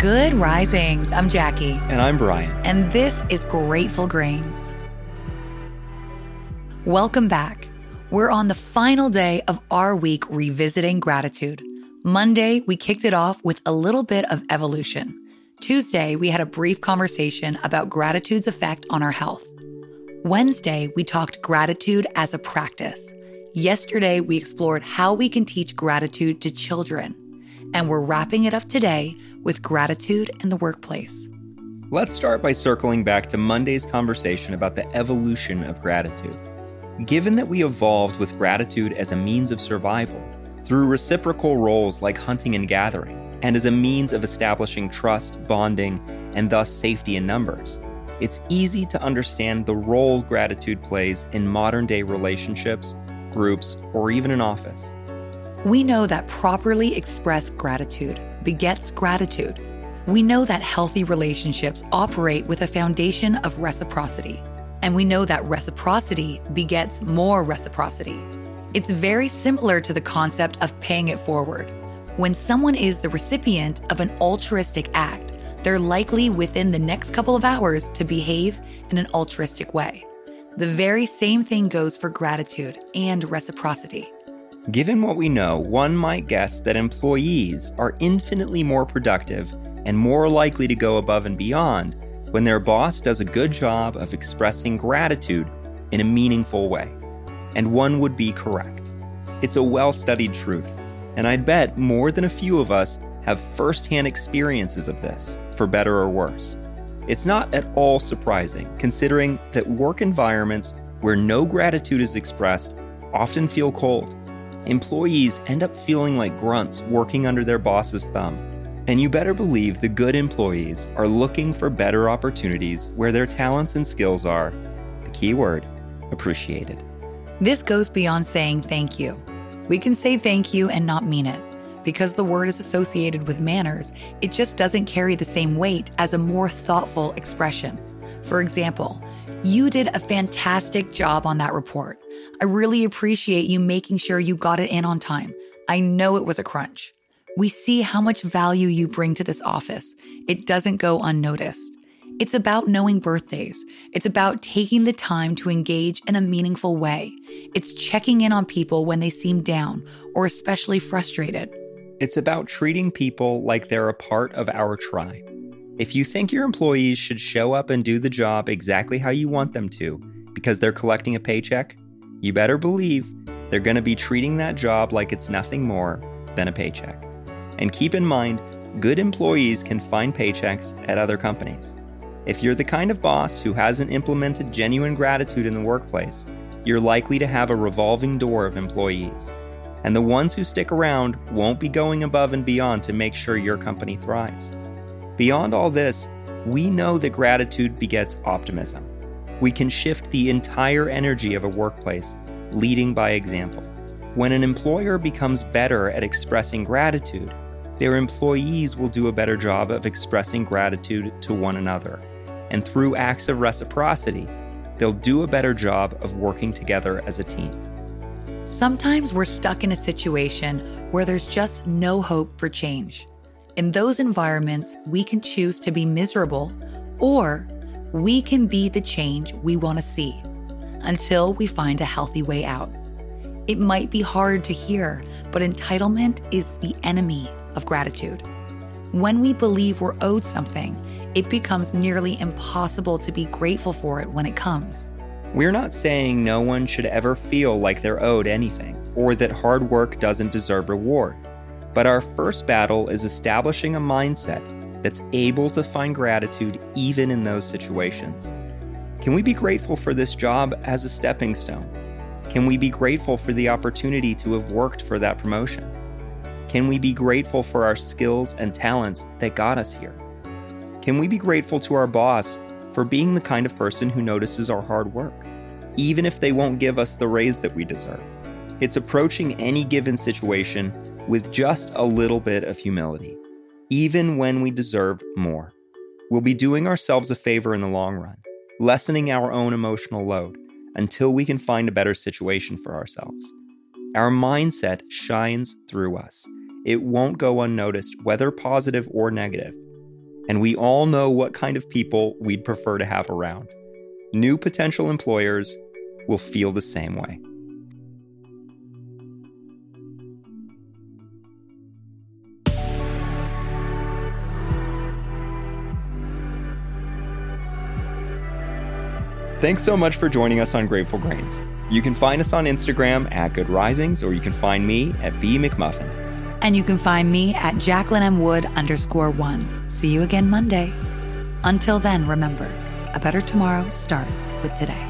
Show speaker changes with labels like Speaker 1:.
Speaker 1: Good risings. I'm Jackie.
Speaker 2: And I'm Brian.
Speaker 1: And this is Grateful Grains. Welcome back. We're on the final day of our week revisiting gratitude. Monday, we kicked it off with a little bit of evolution. Tuesday, we had a brief conversation about gratitude's effect on our health. Wednesday, we talked gratitude as a practice. Yesterday, we explored how we can teach gratitude to children. And we're wrapping it up today with gratitude in the workplace.
Speaker 2: Let's start by circling back to Monday's conversation about the evolution of gratitude. Given that we evolved with gratitude as a means of survival, through reciprocal roles like hunting and gathering, and as a means of establishing trust, bonding, and thus safety in numbers, it's easy to understand the role gratitude plays in modern day relationships, groups, or even an office.
Speaker 1: We know that properly expressed gratitude begets gratitude. We know that healthy relationships operate with a foundation of reciprocity. And we know that reciprocity begets more reciprocity. It's very similar to the concept of paying it forward. When someone is the recipient of an altruistic act, they're likely within the next couple of hours to behave in an altruistic way. The very same thing goes for gratitude and reciprocity.
Speaker 2: Given what we know, one might guess that employees are infinitely more productive and more likely to go above and beyond when their boss does a good job of expressing gratitude in a meaningful way. And one would be correct. It's a well studied truth, and I'd bet more than a few of us have firsthand experiences of this, for better or worse. It's not at all surprising, considering that work environments where no gratitude is expressed often feel cold employees end up feeling like grunts working under their boss's thumb. And you better believe the good employees are looking for better opportunities where their talents and skills are, the key word, appreciated.
Speaker 1: This goes beyond saying thank you. We can say thank you and not mean it. Because the word is associated with manners, it just doesn't carry the same weight as a more thoughtful expression. For example, you did a fantastic job on that report. I really appreciate you making sure you got it in on time. I know it was a crunch. We see how much value you bring to this office. It doesn't go unnoticed. It's about knowing birthdays. It's about taking the time to engage in a meaningful way. It's checking in on people when they seem down or especially frustrated.
Speaker 2: It's about treating people like they're a part of our tribe. If you think your employees should show up and do the job exactly how you want them to because they're collecting a paycheck, you better believe they're going to be treating that job like it's nothing more than a paycheck. And keep in mind, good employees can find paychecks at other companies. If you're the kind of boss who hasn't implemented genuine gratitude in the workplace, you're likely to have a revolving door of employees. And the ones who stick around won't be going above and beyond to make sure your company thrives. Beyond all this, we know that gratitude begets optimism we can shift the entire energy of a workplace, leading by example. When an employer becomes better at expressing gratitude, their employees will do a better job of expressing gratitude to one another. And through acts of reciprocity, they'll do a better job of working together as a team.
Speaker 1: Sometimes we're stuck in a situation where there's just no hope for change. In those environments, we can choose to be miserable or we can be the change we want to see until we find a healthy way out. It might be hard to hear, but entitlement is the enemy of gratitude. When we believe we're owed something, it becomes nearly impossible to be grateful for it when it comes.
Speaker 2: We're not saying no one should ever feel like they're owed anything or that hard work doesn't deserve reward. But our first battle is establishing a mindset that's able to find gratitude even in those situations? Can we be grateful for this job as a stepping stone? Can we be grateful for the opportunity to have worked for that promotion? Can we be grateful for our skills and talents that got us here? Can we be grateful to our boss for being the kind of person who notices our hard work, even if they won't give us the raise that we deserve? It's approaching any given situation with just a little bit of humility, even when we deserve more. We'll be doing ourselves a favor in the long run, lessening our own emotional load until we can find a better situation for ourselves. Our mindset shines through us. It won't go unnoticed, whether positive or negative. And we all know what kind of people we'd prefer to have around. New potential employers will feel the same way. Thanks so much for joining us on Grateful Grains. You can find us on Instagram at Good Risings, or you can find me at B McMuffin.
Speaker 1: And you can find me at Jacqueline M. Wood underscore one. See you again Monday. Until then, remember, a better tomorrow starts with today.